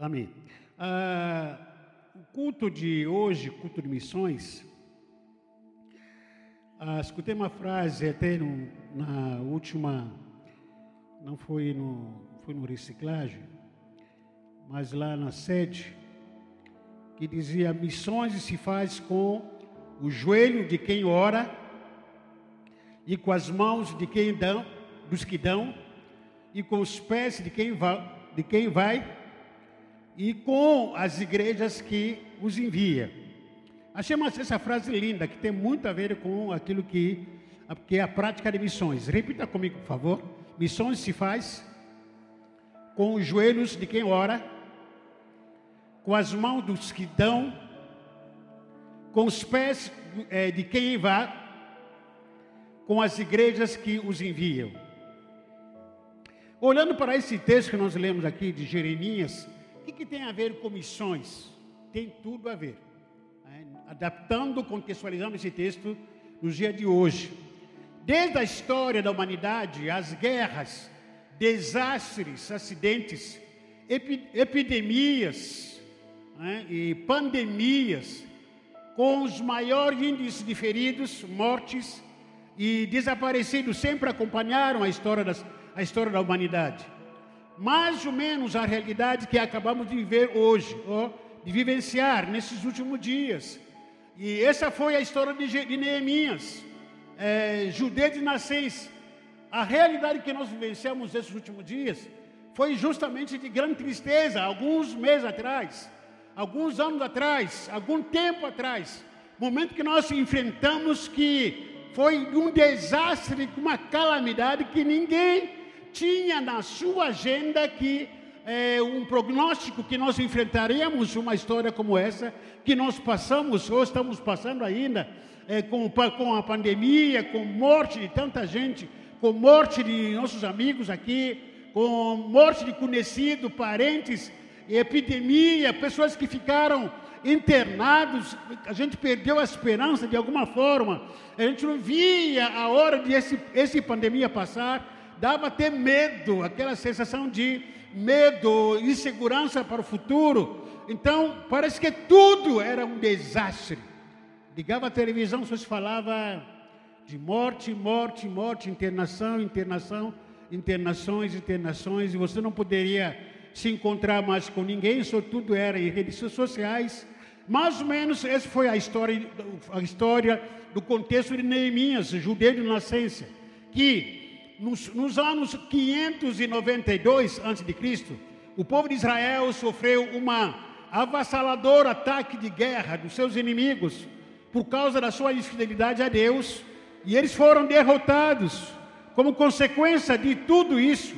Amém. Ah, o culto de hoje, culto de missões, ah, escutei uma frase até no, na última, não foi no, foi no reciclagem, mas lá na sede, que dizia: missões se faz com o joelho de quem ora e com as mãos de quem dão, dos que dão e com os pés de quem de quem vai e com as igrejas que os envia. Achei essa frase linda, que tem muito a ver com aquilo que, que é a prática de missões. Repita comigo, por favor. Missões se faz com os joelhos de quem ora, com as mãos dos que dão, com os pés é, de quem vai, com as igrejas que os enviam. Olhando para esse texto que nós lemos aqui de Jeremias, que, que tem a ver com missões? Tem tudo a ver. Né? Adaptando, contextualizando esse texto nos dias de hoje. Desde a história da humanidade, as guerras, desastres, acidentes, epidemias né? e pandemias, com os maiores índices de feridos, mortes e desaparecidos, sempre acompanharam a história das a história da humanidade. Mais ou menos a realidade que acabamos de viver hoje, de vivenciar nesses últimos dias. E essa foi a história de, de Neemias, é, judeu de nascença. A realidade que nós vivenciamos nesses últimos dias foi justamente de grande tristeza, alguns meses atrás, alguns anos atrás, algum tempo atrás. Momento que nós enfrentamos que foi um desastre, uma calamidade que ninguém tinha na sua agenda que é, um prognóstico que nós enfrentaríamos uma história como essa, que nós passamos ou estamos passando ainda, é, com, com a pandemia, com morte de tanta gente, com morte de nossos amigos aqui, com morte de conhecido, parentes, epidemia, pessoas que ficaram internados, a gente perdeu a esperança de alguma forma, a gente não via a hora de esse, esse pandemia passar, dava até medo, aquela sensação de medo, insegurança para o futuro. Então, parece que tudo era um desastre. Ligava a televisão, só se falava de morte, morte, morte, internação, internação, internações, internações, e você não poderia se encontrar mais com ninguém, só tudo era em redes sociais. Mais ou menos essa foi a história, a história do contexto de Neemias, judeu de nascença, que nos, nos anos 592 a.C., o povo de Israel sofreu um avassalador ataque de guerra dos seus inimigos por causa da sua infidelidade a Deus, e eles foram derrotados. Como consequência de tudo isso,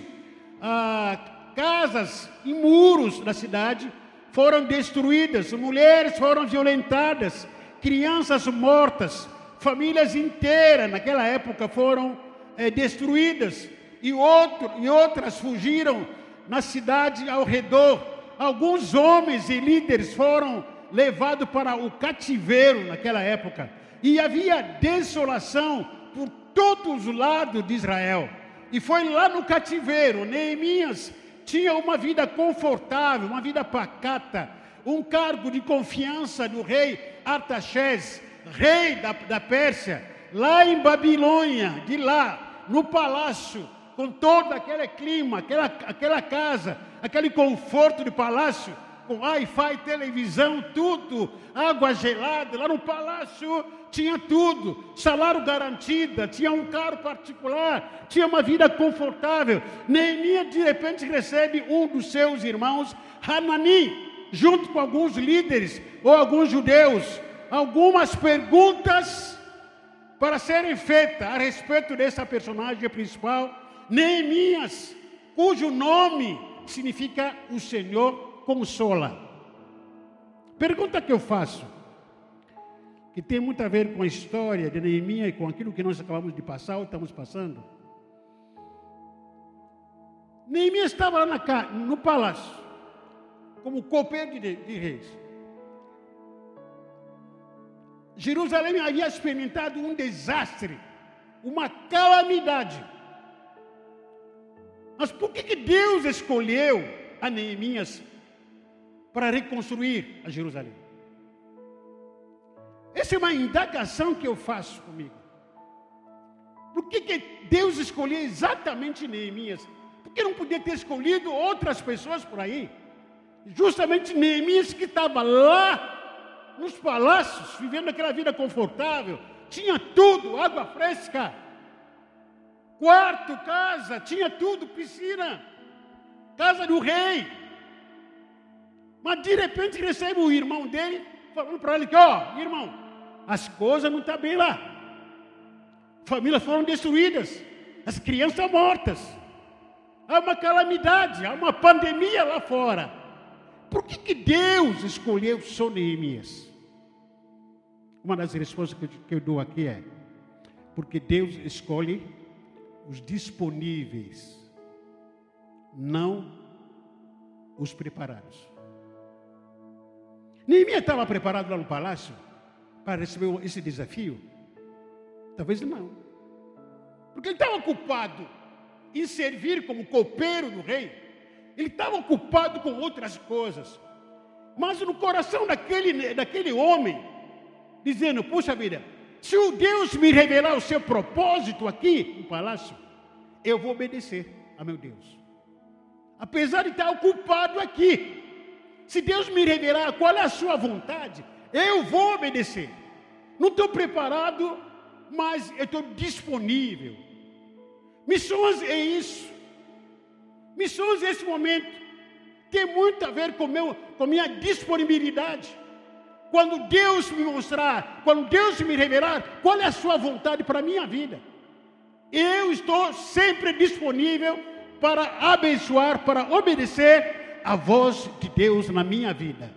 ah, casas e muros da cidade foram destruídas, mulheres foram violentadas, crianças mortas, famílias inteiras naquela época foram é, destruídas e, outro, e outras fugiram na cidade ao redor. Alguns homens e líderes foram levados para o cativeiro naquela época. E havia desolação por todos os lados de Israel. E foi lá no cativeiro, Neemias tinha uma vida confortável, uma vida pacata, um cargo de confiança do rei Artaxerxes, rei da, da Pérsia, lá em Babilônia, de lá, no palácio, com todo aquele clima, aquela, aquela casa, aquele conforto de palácio, com Wi-Fi, televisão, tudo, água gelada, lá no palácio tinha tudo, salário garantido, tinha um carro particular, tinha uma vida confortável. Neemias de repente recebe um dos seus irmãos, Hanani, junto com alguns líderes ou alguns judeus, algumas perguntas para serem feitas a respeito dessa personagem principal, Neemias, cujo nome significa o Senhor consola. Pergunta que eu faço, que tem muito a ver com a história de Neemias e com aquilo que nós acabamos de passar ou estamos passando. Neemias estava lá na, no palácio, como copeiro de, de reis. Jerusalém havia experimentado um desastre, uma calamidade. Mas por que, que Deus escolheu a Neemias para reconstruir a Jerusalém. Essa é uma indagação que eu faço comigo. Por que, que Deus escolheu exatamente Neemias? Por que não podia ter escolhido outras pessoas por aí? Justamente Neemias que estava lá nos palácios, vivendo aquela vida confortável, tinha tudo, água fresca, quarto, casa, tinha tudo, piscina, casa do rei. Mas de repente recebe o irmão dele falando para ele que, ó, oh, irmão, as coisas não estão tá bem lá. Famílias foram destruídas, as crianças mortas. Há uma calamidade, há uma pandemia lá fora. Por que, que Deus escolheu só Neemias? Uma das respostas que eu, dou aqui é: porque Deus escolhe os disponíveis, não os preparados. Neemias estava preparado lá no palácio para receber esse desafio? Talvez não. Porque ele estava ocupado em servir como copeiro do rei. Ele estava ocupado com outras coisas. Mas no coração daquele, daquele homem, dizendo: Puxa vida, se o Deus me revelar o seu propósito aqui no palácio, eu vou obedecer a meu Deus. Apesar de estar ocupado aqui, se Deus me revelar qual é a sua vontade, eu vou obedecer. Não estou preparado, mas eu estou disponível. Missões é isso. Missões é esse momento. Tem muito a ver com, meu, com minha disponibilidade. Quando Deus me mostrar, quando Deus me revelar qual é a sua vontade para a minha vida, eu estou sempre disponível para abençoar, para obedecer a voz de Deus na minha vida.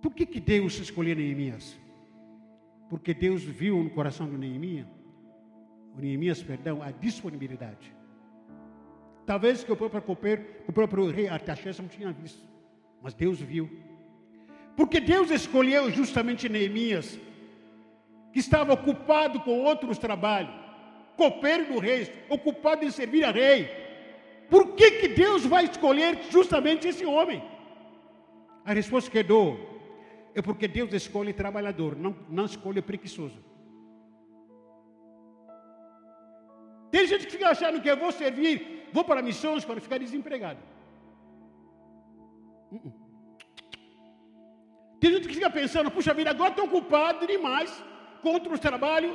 Por que, que Deus escolheu Neemias? Porque Deus viu no coração do Neemias, Neemias, perdão, a disponibilidade. Talvez que o próprio o próprio rei Artaxerxes não tinha visto, mas Deus viu. Porque Deus escolheu justamente Neemias, que estava ocupado com outros trabalhos, copeiro do rei, ocupado em servir a rei, por que, que Deus vai escolher justamente esse homem? A resposta que dou é porque Deus escolhe trabalhador, não, não escolhe preguiçoso. Tem gente que fica achando que eu vou servir, vou para missões para ficar desempregado. Uh -uh. Tem gente que fica pensando, puxa vida, agora estou ocupado demais com outros trabalhos.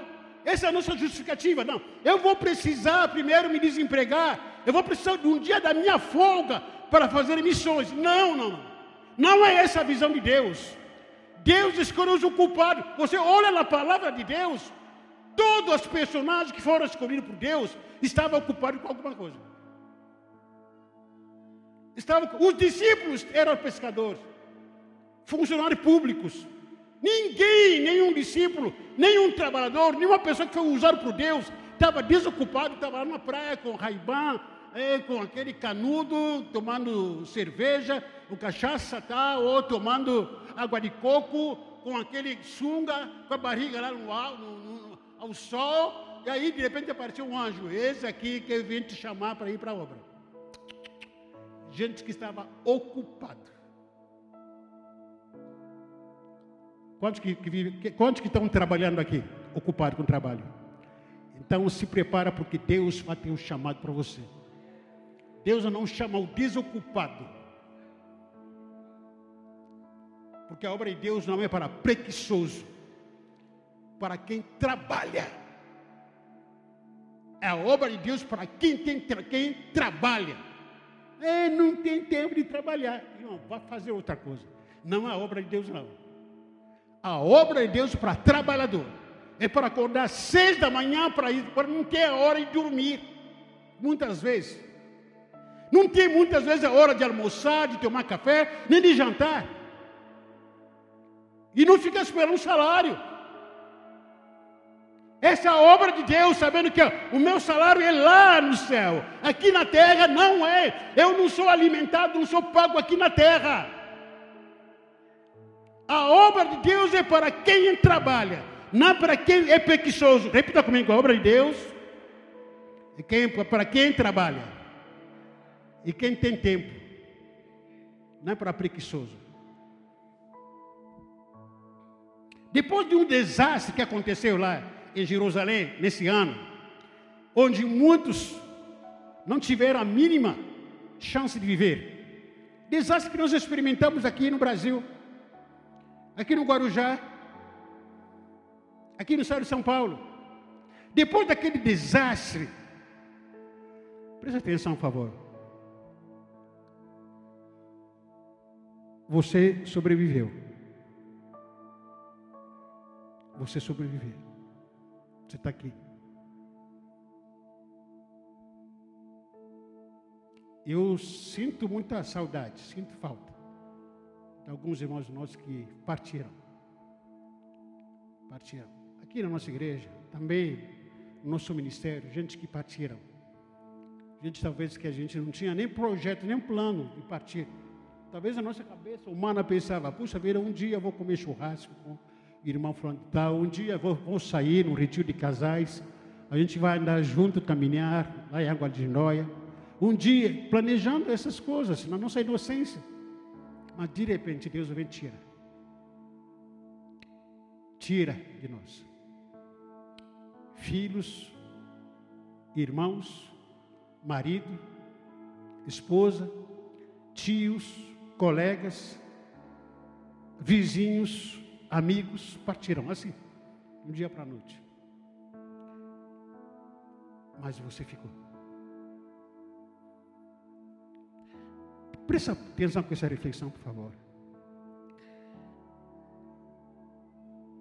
Essa é a nossa justificativa. Não, eu vou precisar primeiro me desempregar eu vou precisar de um dia da minha folga para fazer missões. Não, não, não. É essa a visão de Deus. Deus escolheu os culpados. Você olha na palavra de Deus, todos os personagens que foram escolhidos por Deus estavam ocupados com alguma coisa. Estavam, os discípulos eram pescadores, funcionários públicos. Ninguém, nenhum discípulo, nenhum trabalhador, nenhuma pessoa que foi usada por Deus, estava desocupado, estava lá na praia com Raibã, é, com aquele canudo, tomando cerveja, o cachaça, tá, ou tomando água de coco, com aquele sunga, com a barriga lá no, no, no, ao sol, e aí de repente apareceu um anjo, esse aqui que eu vim te chamar para ir para a obra. Gente que estava ocupado. Quantos que, que, quantos que estão trabalhando aqui? Ocupado com trabalho. Então se prepara porque Deus vai ter um chamado para você. Deus não chama o desocupado. Porque a obra de Deus não é para preguiçoso, para quem trabalha. É a obra de Deus para quem, tem, quem trabalha. É, não tem tempo de trabalhar. Não, vai fazer outra coisa. Não é a obra de Deus, não. A obra de Deus para trabalhador. É para acordar seis da manhã para ir, para não ter a hora de dormir. Muitas vezes. Não tem muitas vezes a hora de almoçar, de tomar café, nem de jantar. E não fica esperando um salário. Essa é a obra de Deus, sabendo que o meu salário é lá no céu. Aqui na terra não é. Eu não sou alimentado, não sou pago aqui na terra. A obra de Deus é para quem trabalha, não para quem é preguiçoso. Repita comigo: a obra de Deus é para quem trabalha e quem tem tempo. não é para preguiçoso. Depois de um desastre que aconteceu lá em Jerusalém, nesse ano, onde muitos não tiveram a mínima chance de viver. Desastre que nós experimentamos aqui no Brasil, aqui no Guarujá, aqui no estado de São Paulo. Depois daquele desastre, preste atenção, por favor. Você sobreviveu. Você sobreviveu. Você está aqui. Eu sinto muita saudade, sinto falta alguns irmãos nossos que partiram. Partiram. Aqui na nossa igreja, também no nosso ministério, gente que partiram. Gente talvez que a gente não tinha nem projeto, nem plano de partir. Talvez a nossa cabeça humana pensava, puxa vida, um dia eu vou comer churrasco com o irmão falando tal, um dia eu vou, vou sair no retiro de casais, a gente vai andar junto, caminhar lá em Água de Noia um dia planejando essas coisas na nossa inocência. Mas de repente Deus vem e tira. Tira de nós. Filhos, irmãos, marido, esposa, tios, colegas, vizinhos, amigos partiram assim, um dia para a noite. Mas você ficou. Presta atenção com essa reflexão, por favor.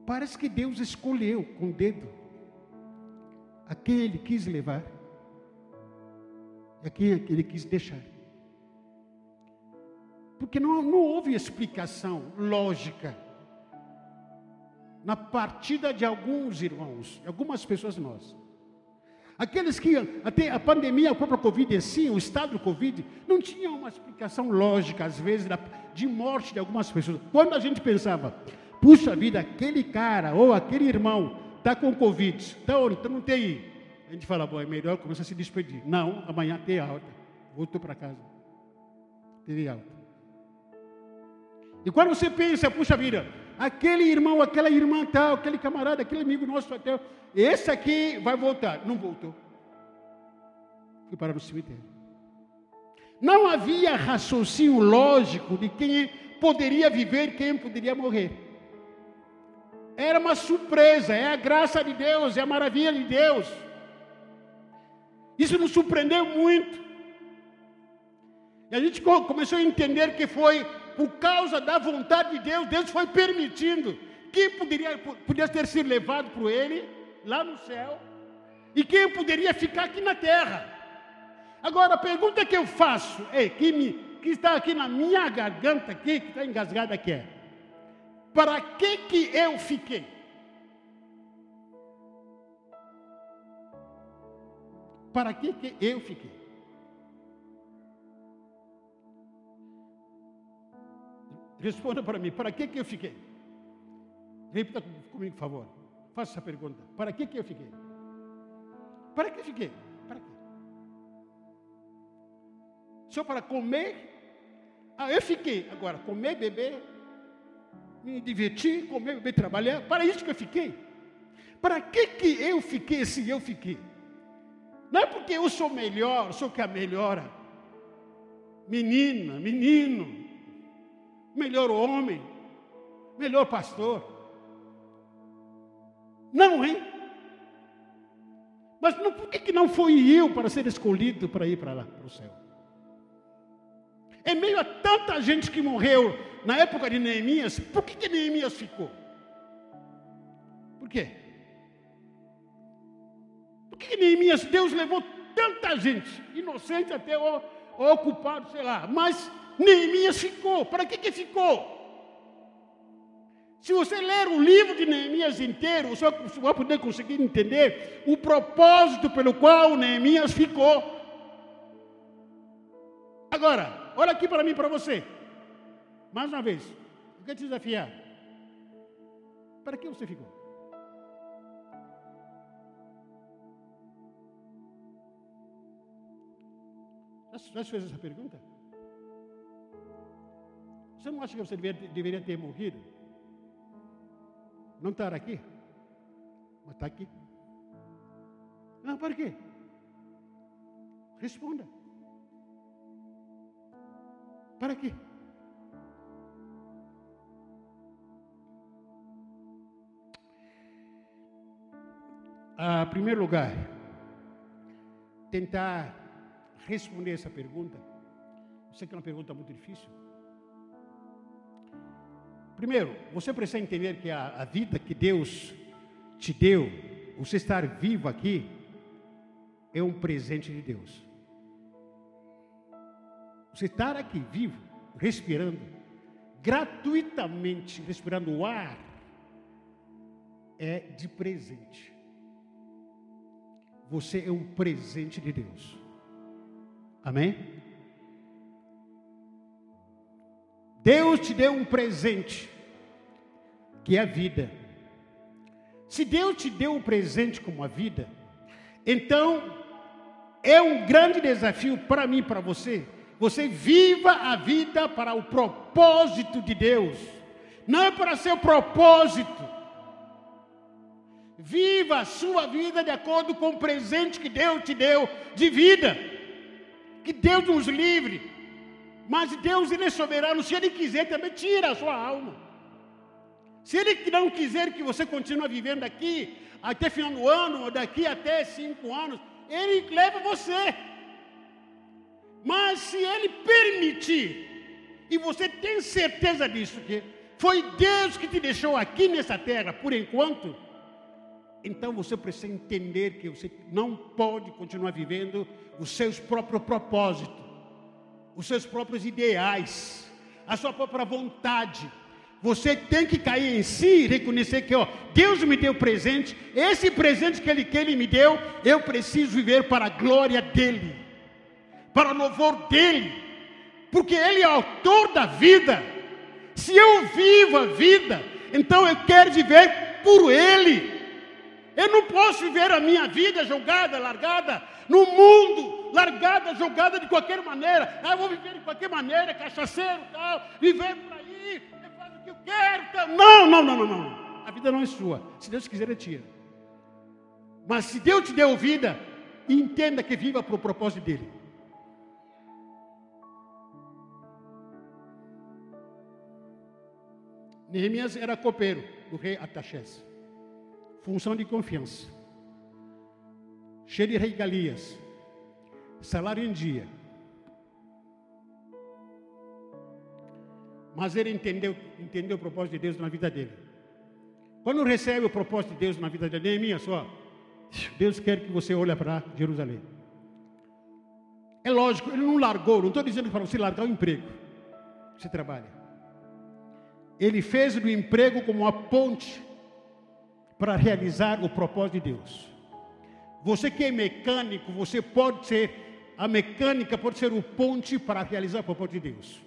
Parece que Deus escolheu com o dedo a quem Ele quis levar e a quem Ele quis deixar. Porque não, não houve explicação lógica na partida de alguns irmãos, algumas pessoas nós. Aqueles que até a pandemia, a própria Covid em si, o estado do Covid, não tinha uma explicação lógica, às vezes, de morte de algumas pessoas. Quando a gente pensava, puxa vida, aquele cara ou aquele irmão está com Covid, está? Está no TI. A gente fala, bom, é melhor começar a se despedir. Não, amanhã tem alta. Voltou para casa. Teve alta. E quando você pensa, puxa vida, aquele irmão, aquela irmã tal, aquele camarada, aquele amigo nosso até, esse aqui vai voltar. Não voltou. Foi para o cemitério. Não havia raciocínio lógico de quem poderia viver, quem poderia morrer. Era uma surpresa, é a graça de Deus, é a maravilha de Deus. Isso nos surpreendeu muito. E a gente começou a entender que foi por causa da vontade de Deus, Deus foi permitindo. Quem poderia, poderia ter sido levado para ele, lá no céu, e quem poderia ficar aqui na terra. Agora, a pergunta que eu faço, é, que, me, que está aqui na minha garganta, aqui, que está engasgada aqui, é: para que, que eu fiquei? Para que, que eu fiquei? Responda para mim, para que, que eu fiquei? Repita comigo, por favor. Faça essa pergunta. Para que, que eu fiquei? Para que fiquei? Para quê? Só para comer? Ah, eu fiquei. Agora, comer, beber, me divertir, comer, beber, trabalhar. Para isso que eu fiquei. Para que, que eu fiquei se eu fiquei? Não é porque eu sou melhor, sou que a melhora. Menina, menino, melhor homem, melhor pastor. Não, hein? Mas não, por que, que não foi eu para ser escolhido para ir para lá, para o céu? Em meio a tanta gente que morreu na época de Neemias, por que, que Neemias ficou? Por quê? Por que, que Neemias, Deus levou tanta gente, inocente até o, o ocupado, sei lá, mas Neemias ficou. Para que, que ficou? Se você ler o livro de Neemias inteiro, você vai poder conseguir entender o propósito pelo qual Neemias ficou. Agora, olha aqui para mim, para você. Mais uma vez, eu quero te desafiar. Para que você ficou? Já, já fez essa pergunta? Você não acha que você deveria ter morrido? Não estar aqui? Mas está aqui. Não, para quê? Responda. Para quê? Ah, primeiro lugar, tentar responder essa pergunta. Eu sei que é uma pergunta muito difícil. Primeiro, você precisa entender que a, a vida que Deus te deu, você estar vivo aqui, é um presente de Deus. Você estar aqui vivo, respirando, gratuitamente respirando o ar, é de presente. Você é um presente de Deus. Amém? Deus te deu um presente, que é a vida. Se Deus te deu um presente como a vida, então é um grande desafio para mim, para você. Você viva a vida para o propósito de Deus, não é para seu propósito. Viva a sua vida de acordo com o presente que Deus te deu de vida que Deus nos livre. Mas Deus ele é soberano, se ele quiser também tira a sua alma. Se ele não quiser que você continue vivendo aqui até final do ano, ou daqui até cinco anos, ele leva você. Mas se ele permitir, e você tem certeza disso, que foi Deus que te deixou aqui nessa terra por enquanto, então você precisa entender que você não pode continuar vivendo os seus próprios propósitos, os seus próprios ideais, a sua própria vontade. Você tem que cair em si e reconhecer que ó, Deus me deu presente, esse presente que ele, que ele me deu, eu preciso viver para a glória dele, para o louvor dele, porque ele é autor da vida. Se eu vivo a vida, então eu quero viver por ele. Eu não posso viver a minha vida jogada, largada no mundo, largada, jogada de qualquer maneira. Ah, eu vou viver de qualquer maneira, cachaceiro, tal, viver por aí, eu faço o que eu quero. Tal. Não, não, não, não, não. A vida não é sua. Se Deus quiser, ele tira. Mas se Deus te deu vida, entenda que viva para o propósito dele. Neemias era copeiro do rei Ataxés função de confiança, cheio de regalias, salário em dia. Mas ele entendeu, entendeu o propósito de Deus na vida dele. Quando recebe o propósito de Deus na vida dele, Neemias, só, Deus quer que você olhe para Jerusalém. É lógico, ele não largou, não estou dizendo para você largar o emprego. Você trabalha. Ele fez do emprego como uma ponte para realizar o propósito de Deus. Você que é mecânico, você pode ser, a mecânica pode ser o ponte para realizar o propósito de Deus.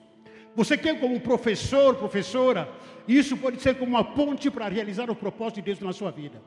Você que é como professor, professora, isso pode ser como uma ponte para realizar o propósito de Deus na sua vida.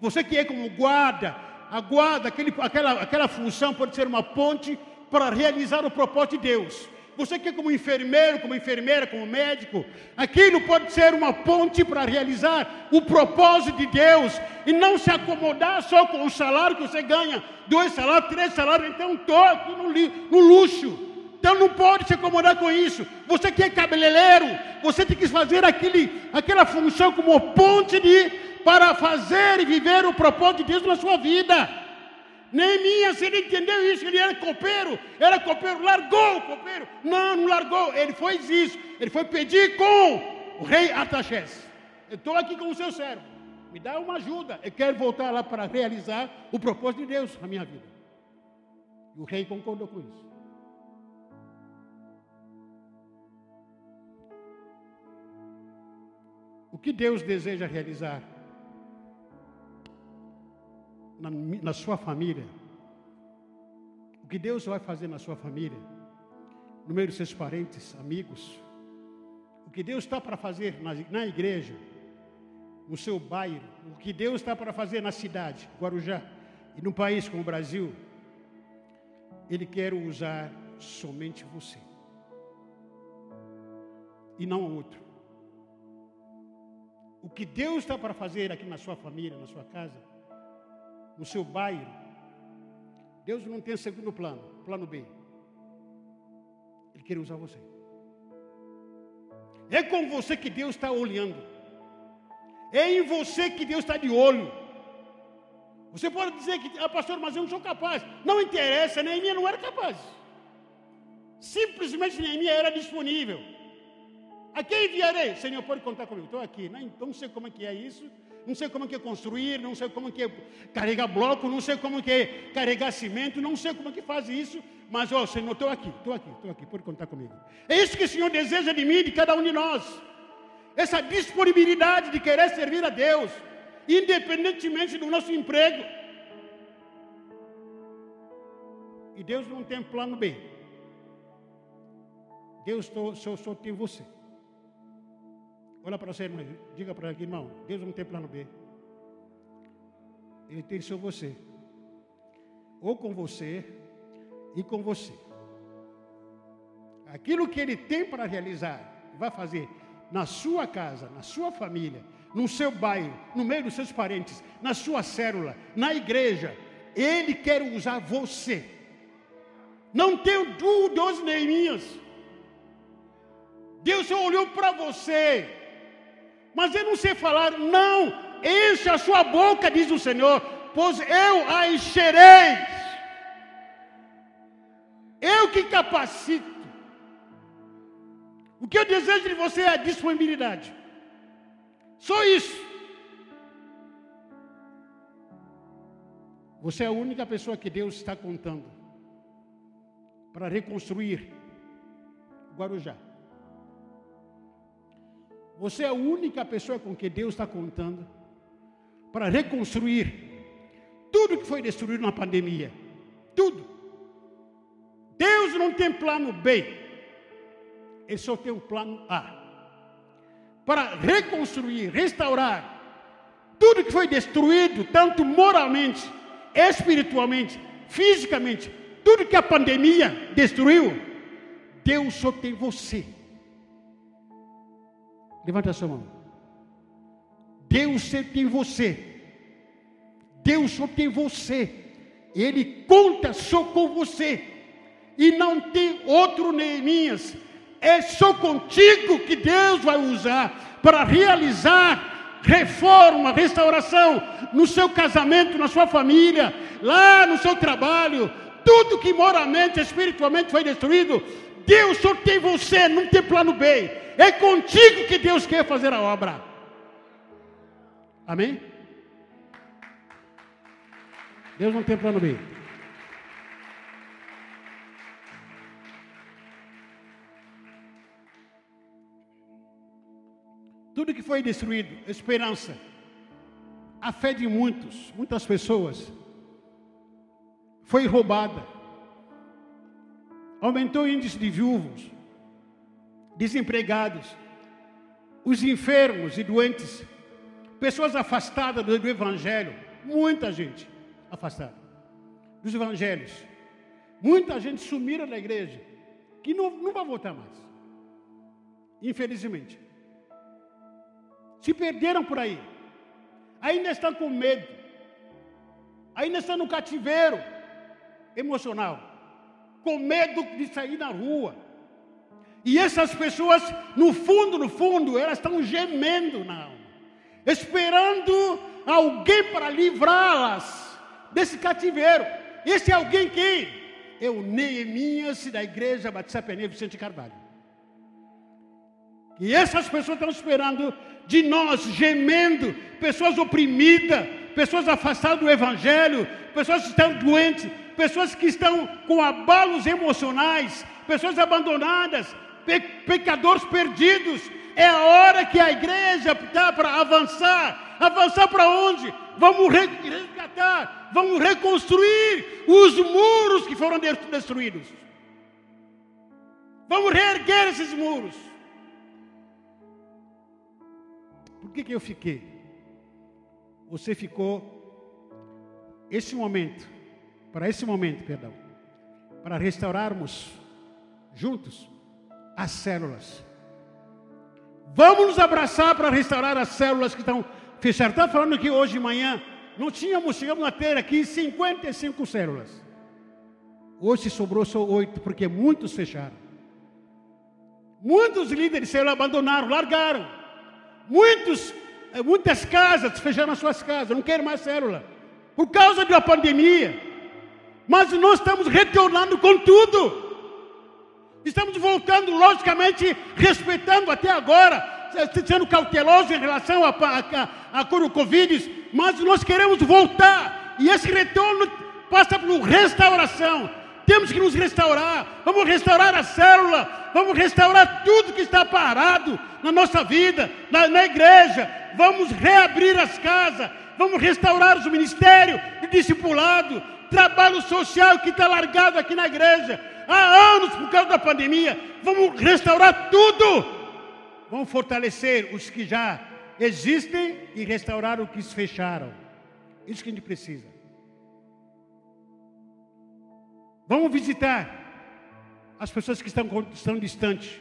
Você que é como guarda, a guarda, aquele, aquela, aquela função pode ser uma ponte para realizar o propósito de Deus. Você quer como enfermeiro, como enfermeira, como médico, aquilo pode ser uma ponte para realizar o propósito de Deus e não se acomodar só com o salário que você ganha, dois salários, três salários, então aqui no, no luxo. Então não pode se acomodar com isso. Você que é cabeleireiro, você tem que fazer aquele, aquela função como ponte de, para fazer e viver o propósito de Deus na sua vida. Neemias, ele entendeu isso, ele era copeiro, era copeiro, largou o copeiro. Não, não largou, ele fez isso. Ele foi pedir com o rei Artaxerxes. Eu estou aqui com o seu servo, me dá uma ajuda. Eu quero voltar lá para realizar o propósito de Deus na minha vida. E o rei concordou com isso. O que Deus deseja realizar na, na sua família, o que Deus vai fazer na sua família, no meio dos seus parentes, amigos, o que Deus está para fazer na, na igreja, no seu bairro, o que Deus está para fazer na cidade, Guarujá, e num país como o Brasil, Ele quer usar somente você. e não outro. O que Deus está para fazer aqui na sua família, na sua casa, no seu bairro, Deus não tem segundo plano, plano B. Ele quer usar você. É com você que Deus está olhando. É em você que Deus está de olho. Você pode dizer que, ah, pastor, mas eu não sou capaz. Não interessa, Neemias não era capaz. Simplesmente Neemias era disponível. A quem enviarei? Senhor, pode contar comigo. Estou aqui. Não, não sei como é que é isso. Não sei como é que construir. Não sei como é que carregar bloco. Não sei como é que carregar cimento. Não sei como é que faz isso. Mas, ó, Senhor, estou aqui. Estou aqui. Estou aqui. Pode contar comigo. É isso que o Senhor deseja de mim, de cada um de nós. Essa disponibilidade de querer servir a Deus. Independentemente do nosso emprego. E Deus não tem plano B. Deus só, só tem você. Olha para você, irmão. Diga para aqui, irmão. Deus não tem plano B. Ele tem só você. Ou com você e com você. Aquilo que ele tem para realizar, vai fazer na sua casa, na sua família, no seu bairro, no meio dos seus parentes, na sua célula, na igreja. Ele quer usar você. Não tenho dúvidas, Neemias. Deus olhou para você mas eu não sei falar, não, enche a sua boca, diz o Senhor, pois eu a encherei. Eu que capacito. O que eu desejo de você é a disponibilidade. Só isso. Você é a única pessoa que Deus está contando para reconstruir Guarujá. Você é a única pessoa com que Deus está contando para reconstruir tudo que foi destruído na pandemia. Tudo. Deus não tem plano B. Ele só tem o plano A. Para reconstruir, restaurar tudo que foi destruído, tanto moralmente, espiritualmente, fisicamente, tudo que a pandemia destruiu, Deus só tem você Levanta a sua mão. Deus tem você. Deus só tem você. Ele conta só com você. E não tem outro Neemias. É só contigo que Deus vai usar para realizar reforma, restauração no seu casamento, na sua família, lá no seu trabalho. Tudo que moralmente, espiritualmente foi destruído, Deus só tem você, não tem plano B. É contigo que Deus quer fazer a obra. Amém? Deus não tem plano B. Tudo que foi destruído, esperança, a fé de muitos, muitas pessoas, foi roubada. Aumentou o índice de viúvos, desempregados, os enfermos e doentes, pessoas afastadas do Evangelho, muita gente afastada dos Evangelhos, muita gente sumira da igreja, que não, não vai voltar mais, infelizmente. Se perderam por aí, ainda estão com medo, ainda estão no cativeiro emocional, com medo de sair na rua, e essas pessoas, no fundo, no fundo, elas estão gemendo na alma, esperando alguém para livrá-las desse cativeiro. Esse é alguém quem? É o Neemias da igreja Batista Peneira Vicente Carvalho. E essas pessoas estão esperando de nós, gemendo, pessoas oprimidas, pessoas afastadas do Evangelho, pessoas que estão doentes, pessoas que estão com abalos emocionais, pessoas abandonadas, pe pecadores perdidos. É a hora que a igreja está para avançar. Avançar para onde? Vamos resgatar, vamos reconstruir os muros que foram destruídos. Vamos reerguer esses muros. Por que, que eu fiquei? Você ficou esse momento, para esse momento, perdão, para restaurarmos juntos as células, Vamos nos abraçar para restaurar as células que estão fechadas. Está falando que hoje de manhã não tínhamos, chegamos a ter aqui 55 células. Hoje sobrou só oito, porque muitos fecharam. Muitos líderes se abandonaram, largaram. Muitos, eh, muitas casas fecharam as suas casas, não querem mais célula. Por causa da pandemia. Mas nós estamos retornando com tudo. Estamos voltando, logicamente, respeitando até agora, sendo cauteloso em relação a, a, a, a Covid, mas nós queremos voltar. E esse retorno passa por restauração. Temos que nos restaurar. Vamos restaurar a célula. Vamos restaurar tudo que está parado na nossa vida, na, na igreja. Vamos reabrir as casas. Vamos restaurar os ministérios de discipulado, trabalho social que está largado aqui na igreja há anos por causa da pandemia. Vamos restaurar tudo. Vamos fortalecer os que já existem e restaurar os que se fecharam. Isso que a gente precisa. Vamos visitar as pessoas que estão, estão distantes.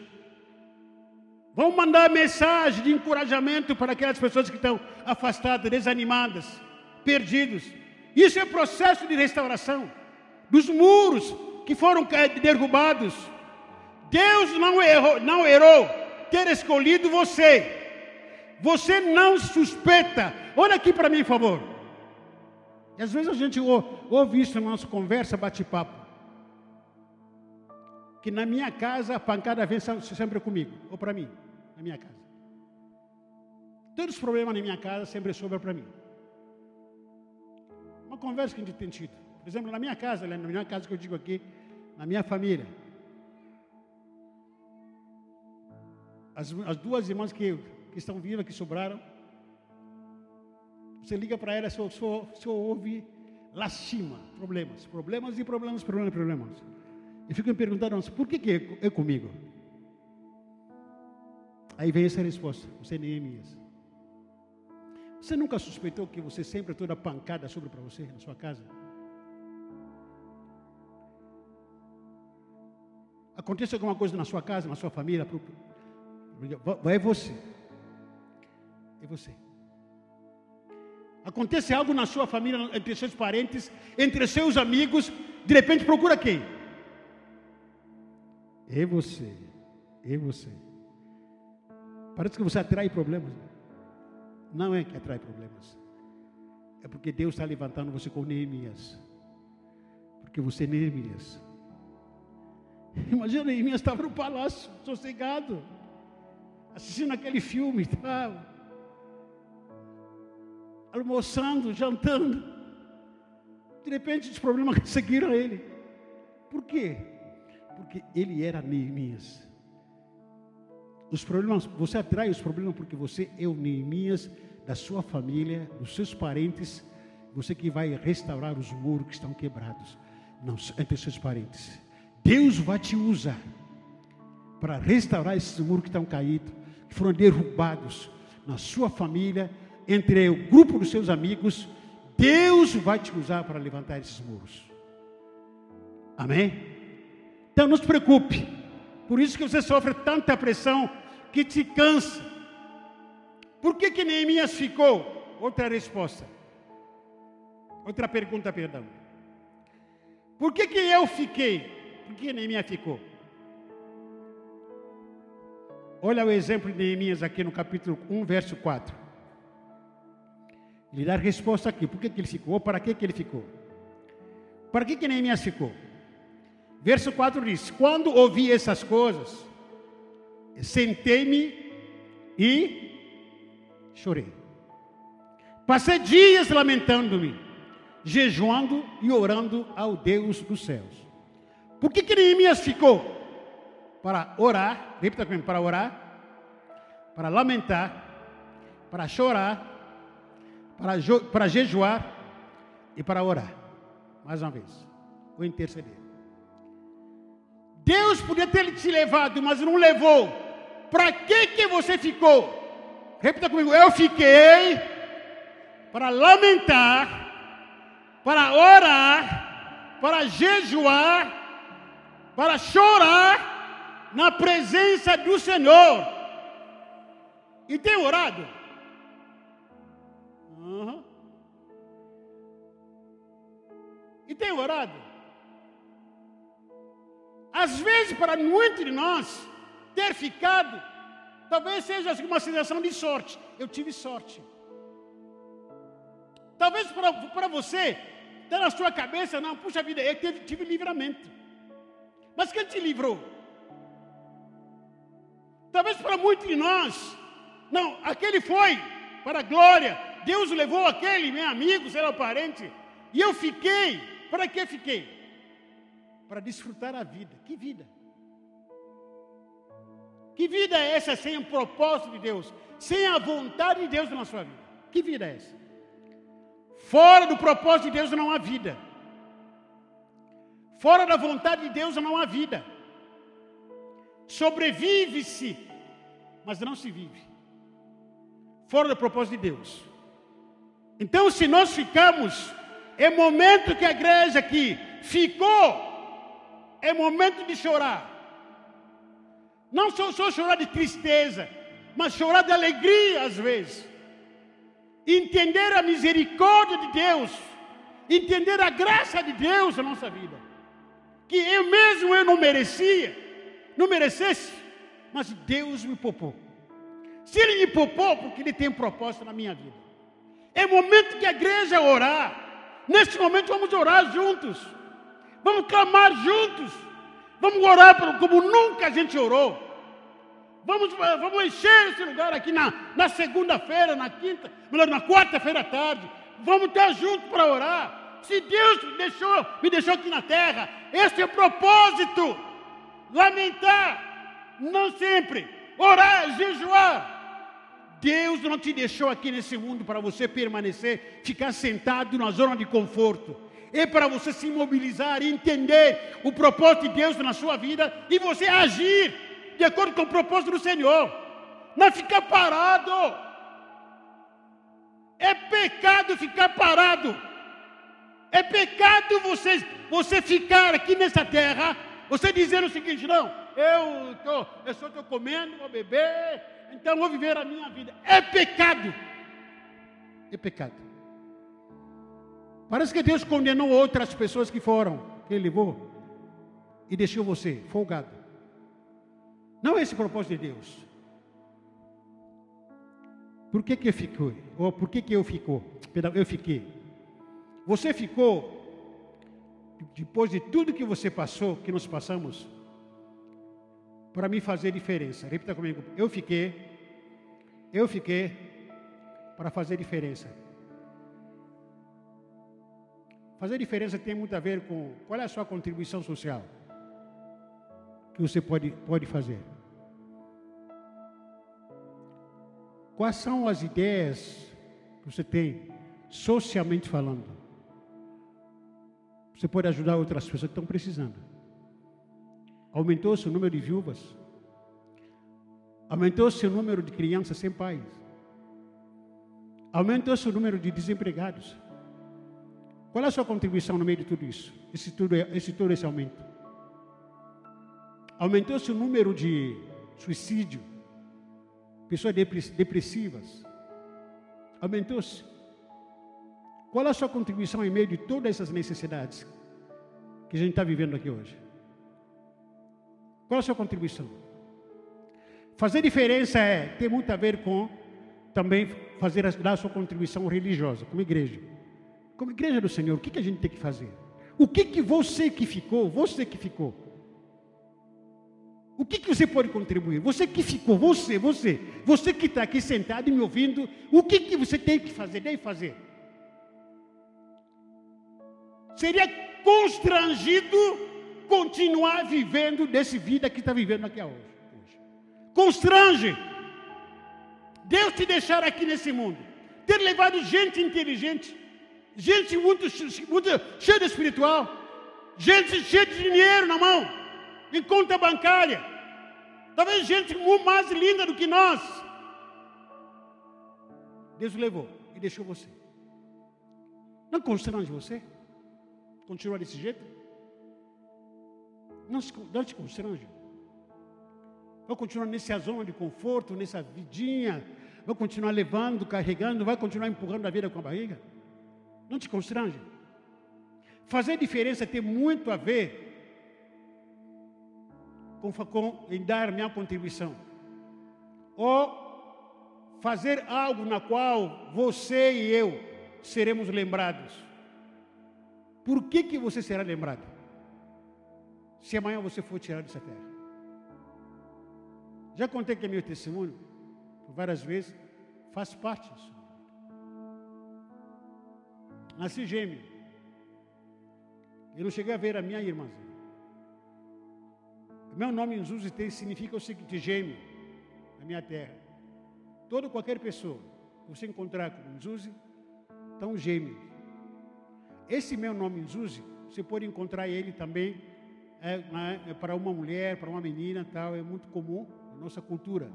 Vamos mandar mensagem de encorajamento para aquelas pessoas que estão afastadas, desanimadas, perdidos. Isso é processo de restauração dos muros que foram derrubados. Deus não errou, não errou ter escolhido você. Você não suspeita. Olha aqui para mim, por favor. E às vezes a gente ouve isso na nossa conversa, bate-papo. Que na minha casa a pancada vem sempre comigo, ou para mim, na minha casa. Todos os problemas na minha casa sempre sobram para mim. Uma conversa que a gente tem tido. Por exemplo, na minha casa, na minha casa que eu digo aqui, na minha família. As, as duas irmãs que, que, estão vivas, que sobraram, você liga para elas, só, só, só ouve lastima, problemas, problemas e problemas, problemas, problemas. E ficam perguntando, por que, que é, é comigo? Aí vem essa resposta, você é Neemias. Você nunca suspeitou que você sempre toda pancada sobre para você na sua casa? Acontece alguma coisa na sua casa, na sua família, vai você. É você. Acontece algo na sua família, entre seus parentes, entre seus amigos, de repente procura quem? É você. É você. Parece que você atrai problemas. Não é que atrai problemas. É porque Deus está levantando você com Neemias. Porque você é Neemias. Imagina, Neemias estava no palácio, sossegado, assistindo aquele filme tal, almoçando, jantando. De repente os problemas seguiram ele. Por quê? Porque ele era Neemias. Os problemas, você atrai os problemas porque você é o Neemias da sua família, dos seus parentes, você que vai restaurar os muros que estão quebrados não, entre seus parentes. Deus vai te usar para restaurar esses muros que estão caídos, que foram derrubados na sua família, entre o grupo dos seus amigos. Deus vai te usar para levantar esses muros. Amém? Então não se preocupe. Por isso que você sofre tanta pressão que te cansa. Por que que Neemias ficou? Outra resposta. Outra pergunta, perdão. Por que que eu fiquei? Por que Neemias ficou? Olha o exemplo de Neemias aqui no capítulo 1, verso 4. Ele dá a resposta aqui. Por que, que ele ficou? Para que, que ele ficou? Para que, que Neemias ficou? Verso 4 diz: Quando ouvi essas coisas, sentei-me e chorei. Passei dias lamentando-me, jejuando e orando ao Deus dos céus. Por que, que Neemias ficou? Para orar, repita comigo, para orar, para lamentar, para chorar, para, para jejuar e para orar. Mais uma vez, vou interceder. Deus podia ter te levado, mas não levou. Para que que você ficou? Repita comigo, eu fiquei para lamentar, para orar, para jejuar para chorar na presença do Senhor. E tem orado? Uhum. E tem orado? Às vezes, para muitos de nós, ter ficado, talvez seja uma sensação de sorte. Eu tive sorte. Talvez para, você, está na sua cabeça, não, puxa vida, eu tive, tive livramento. Mas quem te livrou? Talvez para muitos de nós, não, aquele foi para a glória. Deus levou aquele, meu amigo, sei lá, parente. E eu fiquei. Para que fiquei? Para desfrutar a vida. Que vida? Que vida é essa sem o propósito de Deus? Sem a vontade de Deus na sua vida? Que vida é essa? Fora do propósito de Deus não há vida. Fora da vontade de Deus não há vida. Sobrevive-se, mas não se vive. Fora do propósito de Deus. Então, se nós ficamos, é momento que a igreja aqui ficou, é momento de chorar. Não só, só chorar de tristeza, mas chorar de alegria às vezes. Entender a misericórdia de Deus, entender a graça de Deus na nossa vida. Que eu mesmo eu não merecia, não merecesse, mas Deus me poupou. Se Ele me poupou, porque Ele tem um propósito na minha vida. É momento que a igreja orar. Neste momento vamos orar juntos. Vamos clamar juntos. Vamos orar como nunca a gente orou. Vamos, vamos encher esse lugar aqui na, na segunda-feira, na quinta, melhor, na quarta-feira à tarde. Vamos estar juntos para orar. Se Deus me deixou, me deixou aqui na terra, esse é o propósito. Lamentar, não sempre. Orar, jejuar. Deus não te deixou aqui nesse mundo para você permanecer, ficar sentado na zona de conforto. É para você se mobilizar, entender o propósito de Deus na sua vida e você agir de acordo com o propósito do Senhor. Não ficar parado. É pecado ficar parado. É pecado você, você ficar aqui nessa terra, você dizendo o seguinte, não, eu, tô, eu só estou comendo, vou beber, então vou viver a minha vida. É pecado. É pecado. Parece que Deus condenou outras pessoas que foram, que Ele levou, e deixou você folgado. Não é esse propósito de Deus. Por que, que eu fiquei? Ou por que, que eu ficou? Eu fiquei. Você ficou, depois de tudo que você passou, que nós passamos, para me fazer diferença. Repita comigo. Eu fiquei, eu fiquei para fazer diferença. Fazer diferença tem muito a ver com qual é a sua contribuição social que você pode, pode fazer. Quais são as ideias que você tem, socialmente falando? Você pode ajudar outras pessoas que estão precisando. Aumentou-se o número de viúvas. Aumentou-se o número de crianças sem pais. Aumentou-se o número de desempregados. Qual é a sua contribuição no meio de tudo isso? Esse, tudo, esse todo esse aumento. Aumentou-se o número de suicídio pessoas depressivas. Aumentou-se. Qual é a sua contribuição em meio de todas essas necessidades que a gente está vivendo aqui hoje? Qual é a sua contribuição? Fazer diferença é ter muito a ver com também fazer dar a sua contribuição religiosa, como igreja. Como igreja do Senhor, o que, que a gente tem que fazer? O que, que você que ficou, você que ficou, o que, que você pode contribuir? Você que ficou, você, você, você que está aqui sentado e me ouvindo, o que, que você tem que fazer, deve fazer? Seria constrangido continuar vivendo desse vida que está vivendo aqui hoje. Constrange. Deus te deixar aqui nesse mundo, ter levado gente inteligente, gente muito, muito cheia de espiritual, gente cheia de dinheiro na mão em conta bancária. Talvez gente mais linda do que nós. Deus o levou e deixou você. Não constrange você? Continuar desse jeito? Não, não te constrange. Vai continuar nessa zona de conforto, nessa vidinha, vai continuar levando, carregando, vai continuar empurrando a vida com a barriga? Não te constrange. Fazer diferença tem muito a ver com, com em dar minha contribuição. Ou fazer algo na qual você e eu seremos lembrados. Por que, que você será lembrado? Se amanhã você for tirado dessa terra. Já contei que é meu testemunho, por várias vezes, faz parte disso. Nasci gêmeo. Eu não cheguei a ver a minha irmãzinha. Meu nome em tem, significa o seguinte, gêmeo, na minha terra. Toda qualquer pessoa que você encontrar com Zuzi, então gêmeo. Esse meu nome em você pode encontrar ele também é, é, para uma mulher, para uma menina, tal, é muito comum na nossa cultura.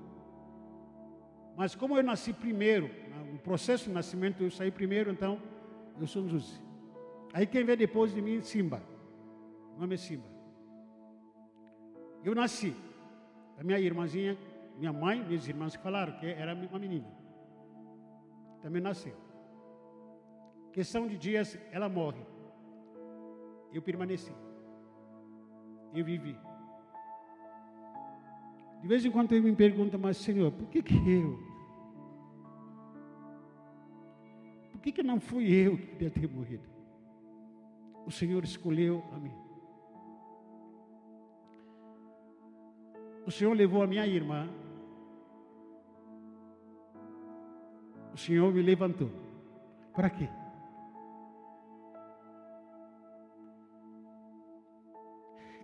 Mas como eu nasci primeiro, no processo de nascimento eu saí primeiro, então eu sou Zuzi. Aí quem vem depois de mim, Simba. O nome é Simba. Eu nasci. A minha irmãzinha, minha mãe, minhas irmãs falaram que era uma menina. Também nasceu. Questão de dias, ela morre. Eu permaneci. Eu vivi. De vez em quando ele me pergunta, mas Senhor, por que que eu? Por que que não fui eu que devia ter morrido? O Senhor escolheu a mim. O Senhor levou a minha irmã. O Senhor me levantou. Para quê?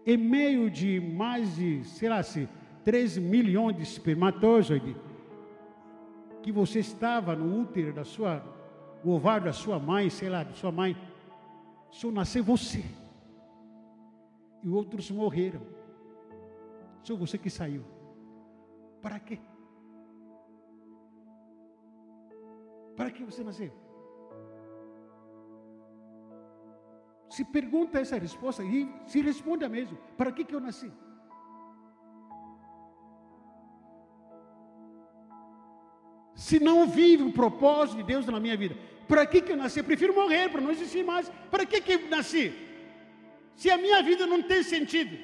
Em meio de mais de, sei lá, se 3 milhões de espermatozoides, que você estava no útero da sua, o ovário da sua mãe, sei lá, da sua mãe, só nasceu você. E outros morreram. Só você que saiu. Para quê? Para que você nasceu? Se pergunta essa resposta e se responde a mesmo. Para que, que eu nasci? Se não vive o propósito de Deus na minha vida, para que, que eu nasci? Eu prefiro morrer para não existir mais. Para que, que eu nasci? Se a minha vida não tem sentido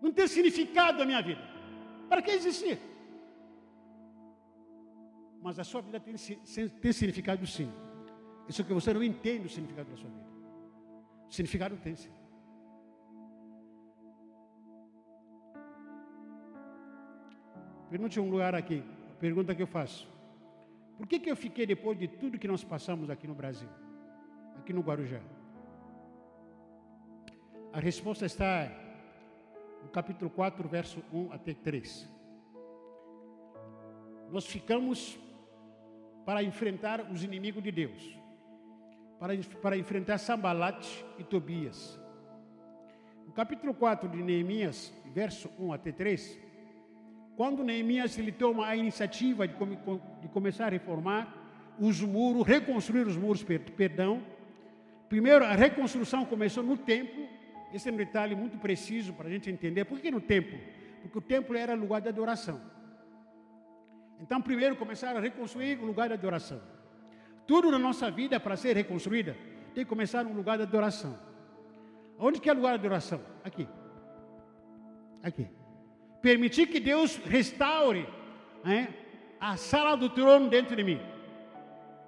não tem significado na minha vida. Para que existir? Mas a sua vida tem, tem significado sim. Isso que você não entende o significado da sua vida. O significado tem sim. Pergunte um lugar aqui. Pergunta que eu faço. Por que, que eu fiquei depois de tudo que nós passamos aqui no Brasil? Aqui no Guarujá? A resposta está no capítulo 4, verso 1 até 3. Nós ficamos para enfrentar os inimigos de Deus, para, para enfrentar Sambalat e Tobias. No capítulo 4 de Neemias, verso 1 até 3, quando Neemias ele toma a iniciativa de, de começar a reformar os muros, reconstruir os muros, perdão. Primeiro, a reconstrução começou no templo, esse é um detalhe muito preciso para a gente entender. Por que no templo? Porque o templo era lugar de adoração. Então, primeiro começaram a reconstruir o lugar de adoração. Tudo na nossa vida, para ser reconstruída, tem que começar no lugar de adoração. Onde que é o lugar de adoração? Aqui. Aqui. Permitir que Deus restaure né, a sala do trono dentro de mim.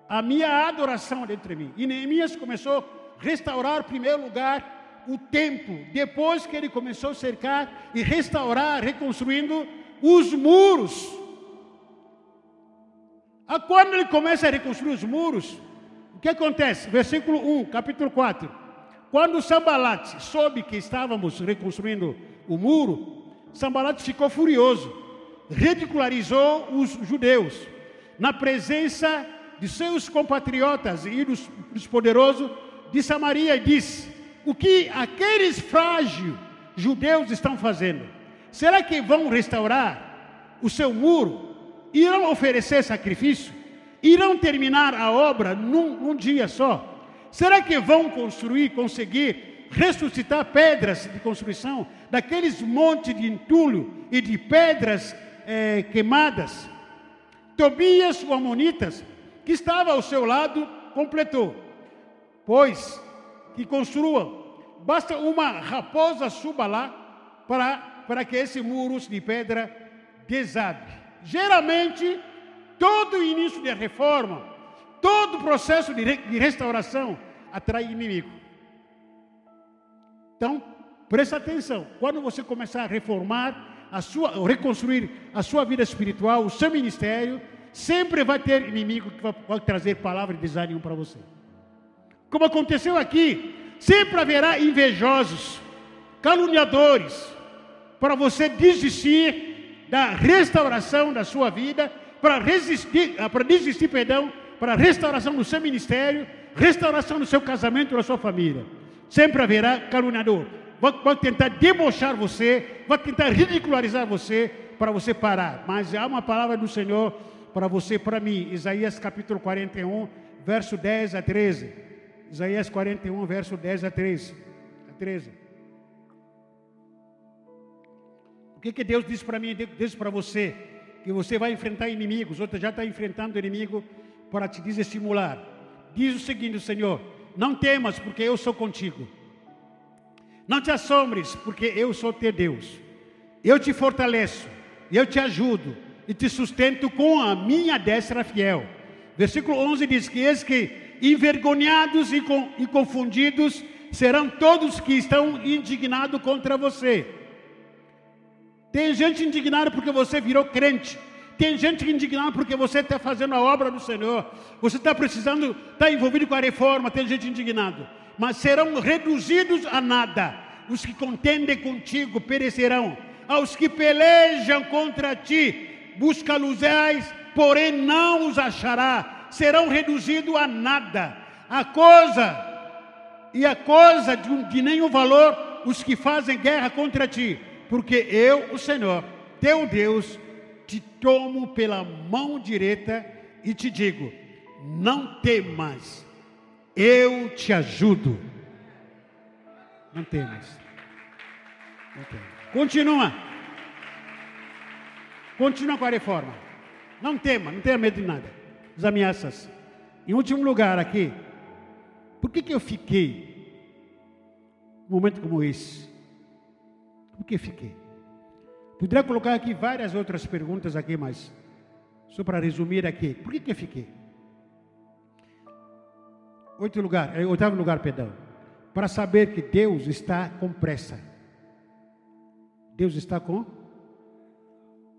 A minha adoração dentro de mim. E Neemias começou a restaurar, em primeiro lugar, o templo, depois que ele começou a cercar e restaurar, reconstruindo os muros. A quando ele começa a reconstruir os muros, o que acontece? Versículo 1, capítulo 4. Quando Sambalat soube que estávamos reconstruindo o muro, Sambalat ficou furioso, ridicularizou os judeus na presença de seus compatriotas e dos, dos poderosos de Samaria e disse: o que aqueles frágeis judeus estão fazendo? Será que vão restaurar o seu muro? Irão oferecer sacrifício? Irão terminar a obra num, num dia só? Será que vão construir, conseguir ressuscitar pedras de construção, daqueles montes de entulho e de pedras eh, queimadas. Tobias, o Amonitas, que estava ao seu lado, completou: Pois que construam, basta uma raposa suba lá para, para que esse muros de pedra desabe. Geralmente, todo início de reforma, todo processo de restauração atrai inimigo. Então, presta atenção. Quando você começar a reformar, a sua, reconstruir a sua vida espiritual, o seu ministério, sempre vai ter inimigo que vai, vai trazer palavra de desânimo para você. Como aconteceu aqui, sempre haverá invejosos, caluniadores, para você desistir da restauração da sua vida, para resistir, ah, para desistir, perdão, para a restauração do seu ministério, restauração do seu casamento, da sua família. Sempre haverá caluniador. Vai, tentar debochar você, vai tentar ridicularizar você para você parar. Mas há uma palavra do Senhor para você, para mim. Isaías capítulo 41, verso 10 a 13. Isaías 41, verso 10 a 13. A 13. O que, que Deus disse para mim, disse para você? Que você vai enfrentar inimigos, outro já está enfrentando inimigo para te desestimular. Diz o seguinte, Senhor: Não temas, porque eu sou contigo. Não te assombres, porque eu sou teu Deus. Eu te fortaleço, eu te ajudo e te sustento com a minha destra fiel. Versículo 11 diz que eis que envergonhados e, com, e confundidos serão todos que estão indignados contra você. Tem gente indignada porque você virou crente. Tem gente indignada porque você está fazendo a obra do Senhor. Você está precisando, está envolvido com a reforma. Tem gente indignada. Mas serão reduzidos a nada. Os que contendem contigo perecerão. Aos que pelejam contra ti, busca-los-eis, porém não os achará, serão reduzidos a nada. A coisa e a coisa de, de nenhum valor os que fazem guerra contra ti, porque eu, o Senhor, teu Deus, te tomo pela mão direita e te digo: não temas, eu te ajudo. Não temas. Não temas. Continua. Continua com a reforma. Não tema, não tenha medo de nada. As ameaças. Em último lugar aqui, por que, que eu fiquei num momento como esse? Por que fiquei? Poderia colocar aqui várias outras perguntas aqui, mas só para resumir aqui. Por que, que eu fiquei? Oito lugar, eh, oitavo lugar, perdão. Para saber que Deus está com pressa. Deus está com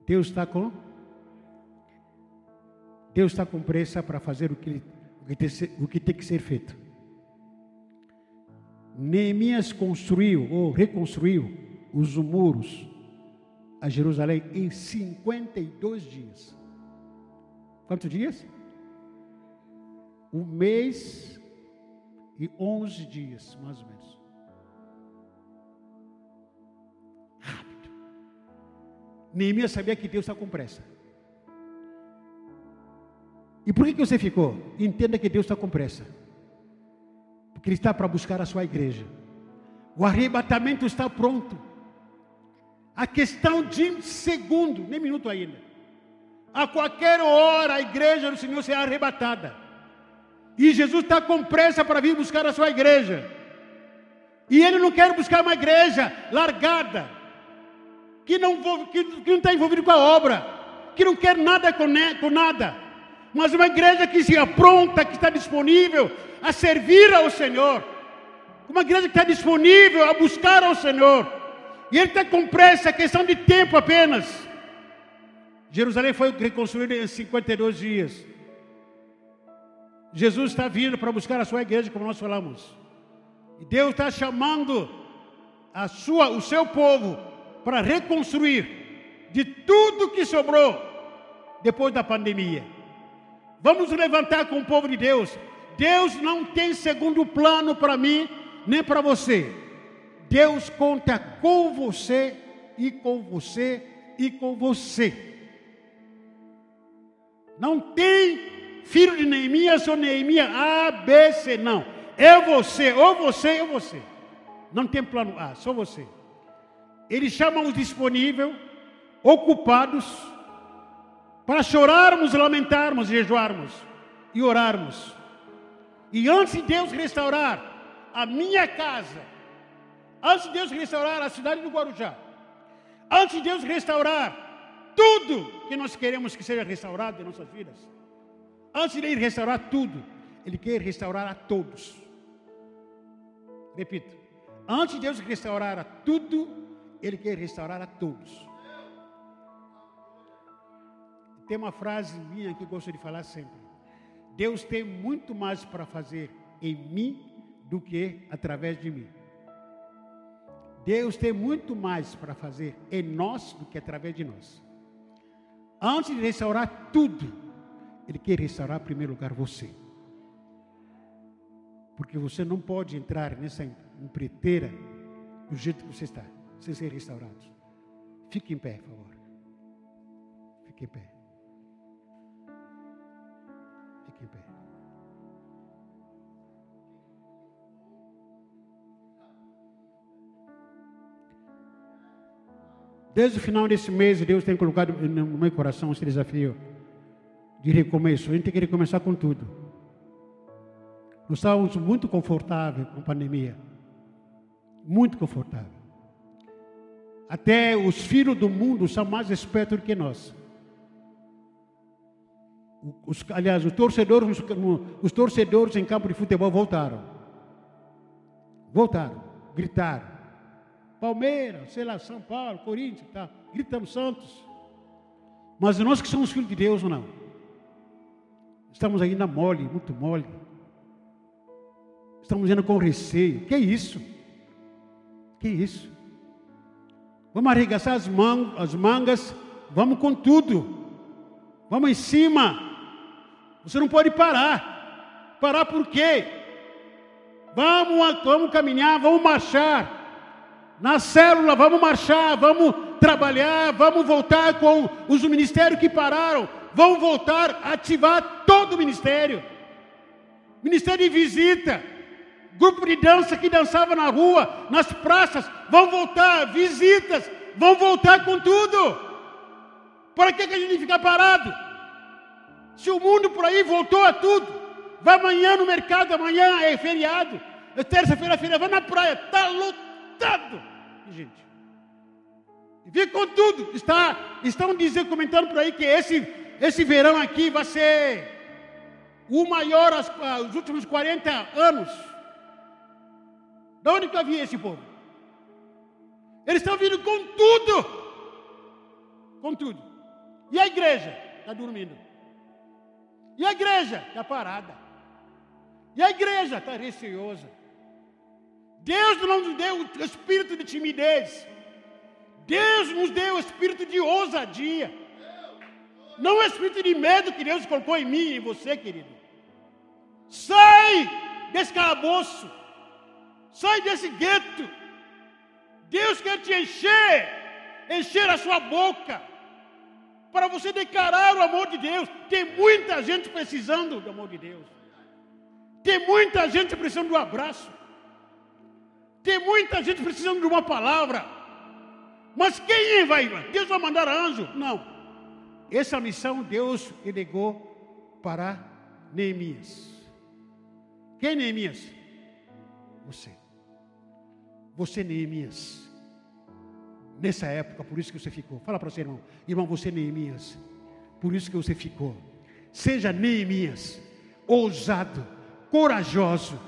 Deus está com Deus está com pressa para fazer o que, o que, o que tem que ser feito. Neemias construiu ou reconstruiu os muros a Jerusalém em 52 dias. Quantos dias? Um mês e 11 dias, mais ou menos. Neemias sabia que Deus está com pressa. E por que você ficou? Entenda que Deus está com pressa. Porque Ele está para buscar a sua igreja. O arrebatamento está pronto. A questão de segundo, nem minuto ainda. A qualquer hora a igreja do Senhor será arrebatada. E Jesus está com pressa para vir buscar a sua igreja. E Ele não quer buscar uma igreja largada que não que, que está envolvido com a obra, que não quer nada com, com nada, mas uma igreja que se apronta, que está disponível a servir ao Senhor, uma igreja que está disponível a buscar ao Senhor, e Ele está com pressa, é questão de tempo apenas. Jerusalém foi reconstruída em 52 dias. Jesus está vindo para buscar a sua igreja, como nós falamos. E Deus está chamando a sua, o seu povo para reconstruir de tudo que sobrou depois da pandemia. Vamos levantar com o povo de Deus. Deus não tem segundo plano para mim, nem para você. Deus conta com você e com você e com você. Não tem filho de Neemias ou Neemias A, B, C, não. É você, ou você, ou você. Não tem plano A, só você. Ele chama os disponíveis, ocupados, para chorarmos, lamentarmos, jejuarmos e orarmos. E antes de Deus restaurar a minha casa, antes de Deus restaurar a cidade do Guarujá, antes de Deus restaurar tudo que nós queremos que seja restaurado em nossas vidas, antes de Ele restaurar tudo, Ele quer restaurar a todos. Repito, antes de Deus restaurar a tudo, Ele quer restaurar a todos. Tem uma frase minha que eu gosto de falar sempre. Deus tem muito mais para fazer em mim do que através de mim. Deus tem muito mais para fazer em nós do que através de nós. Antes de restaurar tudo, Ele quer restaurar em primeiro lugar você. Porque você não pode entrar nessa empreiteira do jeito que você está, sem ser restaurado. Fique em pé, por favor. Fique em pé. Desde o final desse mês, Deus tem colocado no meu coração esse desafio de recomeço. A gente tem que recomeçar com tudo. Nós estávamos muito confortáveis com a pandemia. Muito confortável. Até os filhos do mundo são mais espertos do que nós. Os, aliás, os torcedores, os, os torcedores em campo de futebol voltaram. Voltaram, gritaram. Palmeiras, sei lá, São Paulo, Corinthians, tá. gritamos Santos. Mas nós que somos filhos de Deus, não. Estamos ainda mole, muito mole. Estamos indo com receio. Que isso? Que isso? Vamos arregaçar as, man as mangas, vamos com tudo. Vamos em cima. Você não pode parar. Parar por quê? Vamos, vamos caminhar, vamos marchar. Na célula, vamos marchar, vamos trabalhar, vamos voltar com os ministérios que pararam. Vamos voltar a ativar todo o ministério. Ministério de visita. Grupo de dança que dançava na rua, nas praças. Vão voltar, visitas. Vão voltar com tudo. Para que, que a gente ficar parado? Se o mundo por aí voltou a tudo, vai amanhã no mercado, amanhã é feriado, é terça-feira, feira, vai na praia, está lotado, gente. E com tudo, está, estão dizendo, comentando por aí que esse, esse verão aqui vai ser o maior os ah, últimos 40 anos. De onde que havia esse povo? Eles estão vindo com tudo. Com tudo. E a igreja está dormindo. E a igreja está parada. E a igreja está receosa. Deus não nos deu o espírito de timidez. Deus nos deu o espírito de ousadia. Não o espírito de medo que Deus colocou em mim e em você, querido. Sai desse calabouço. Sai desse gueto. Deus quer te encher, encher a sua boca para você declarar o amor de Deus. Tem muita gente precisando do amor de Deus. Tem muita gente precisando do abraço. Tem muita gente precisando de uma palavra. Mas quem vai? Deus vai mandar anjo? Não. Essa missão Deus delegou para Neemias. Quem é Neemias? Você. Você, Neemias nessa época, por isso que você ficou. Fala para seu irmão, irmão, você é Neemias, por isso que você ficou. Seja Neemias, ousado, corajoso.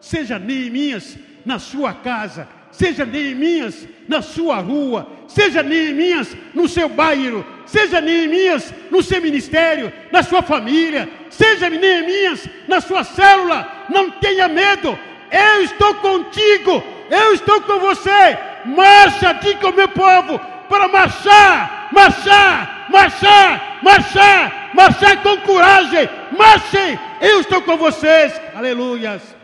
Seja Neemias na sua casa, seja Neemias na sua rua, seja Neemias no seu bairro, seja Neemias no seu ministério, na sua família, seja Neemias na sua célula. Não tenha medo, eu estou contigo, eu estou com você marcha com o meu povo para marchar, marchar, marchar, marchar, marchar com coragem. Marchem, eu estou com vocês. Aleluias.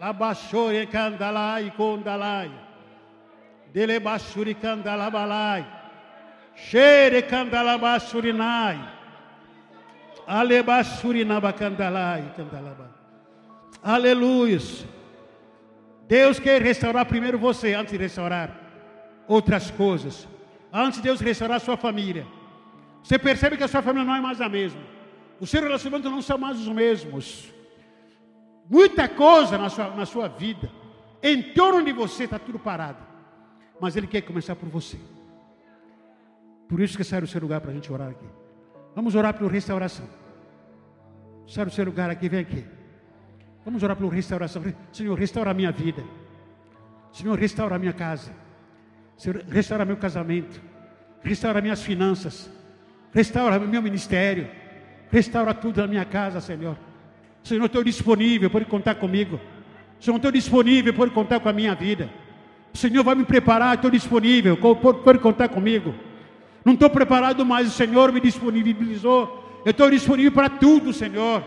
Labachore candalai condalai. Delebachuri candalabalai. Xere candalabachurinai. Alebachurinabacandalai candalaba. Aleluia. Deus quer restaurar primeiro você antes de restaurar outras coisas. Antes de Deus restaurar a sua família. Você percebe que a sua família não é mais a mesma. Os seus relacionamentos não são mais os mesmos. Muita coisa na sua, na sua vida, em torno de você está tudo parado. Mas Ele quer começar por você. Por isso que sai o seu lugar para a gente orar aqui. Vamos orar por restauração. Sai o seu lugar aqui, vem aqui. Vamos orar por restauração. Senhor, restaura a minha vida. Senhor, restaura a minha casa. Senhor, restaura meu casamento. Restaura minhas finanças. Restaura meu ministério. Restaura tudo na minha casa, Senhor. Senhor, estou disponível, pode contar comigo. Senhor, estou disponível, pode contar com a minha vida. Senhor vai me preparar, estou disponível, pode, contar comigo. Não estou preparado mais, o Senhor me disponibilizou. Eu estou disponível para tudo, Senhor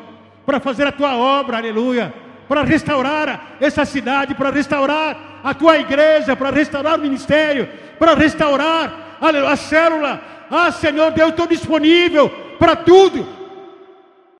para fazer a tua obra, aleluia, para restaurar essa cidade, para restaurar a tua igreja, para restaurar o ministério, para restaurar aleluia, a célula. Ah, Senhor Deus, estou disponível para tudo,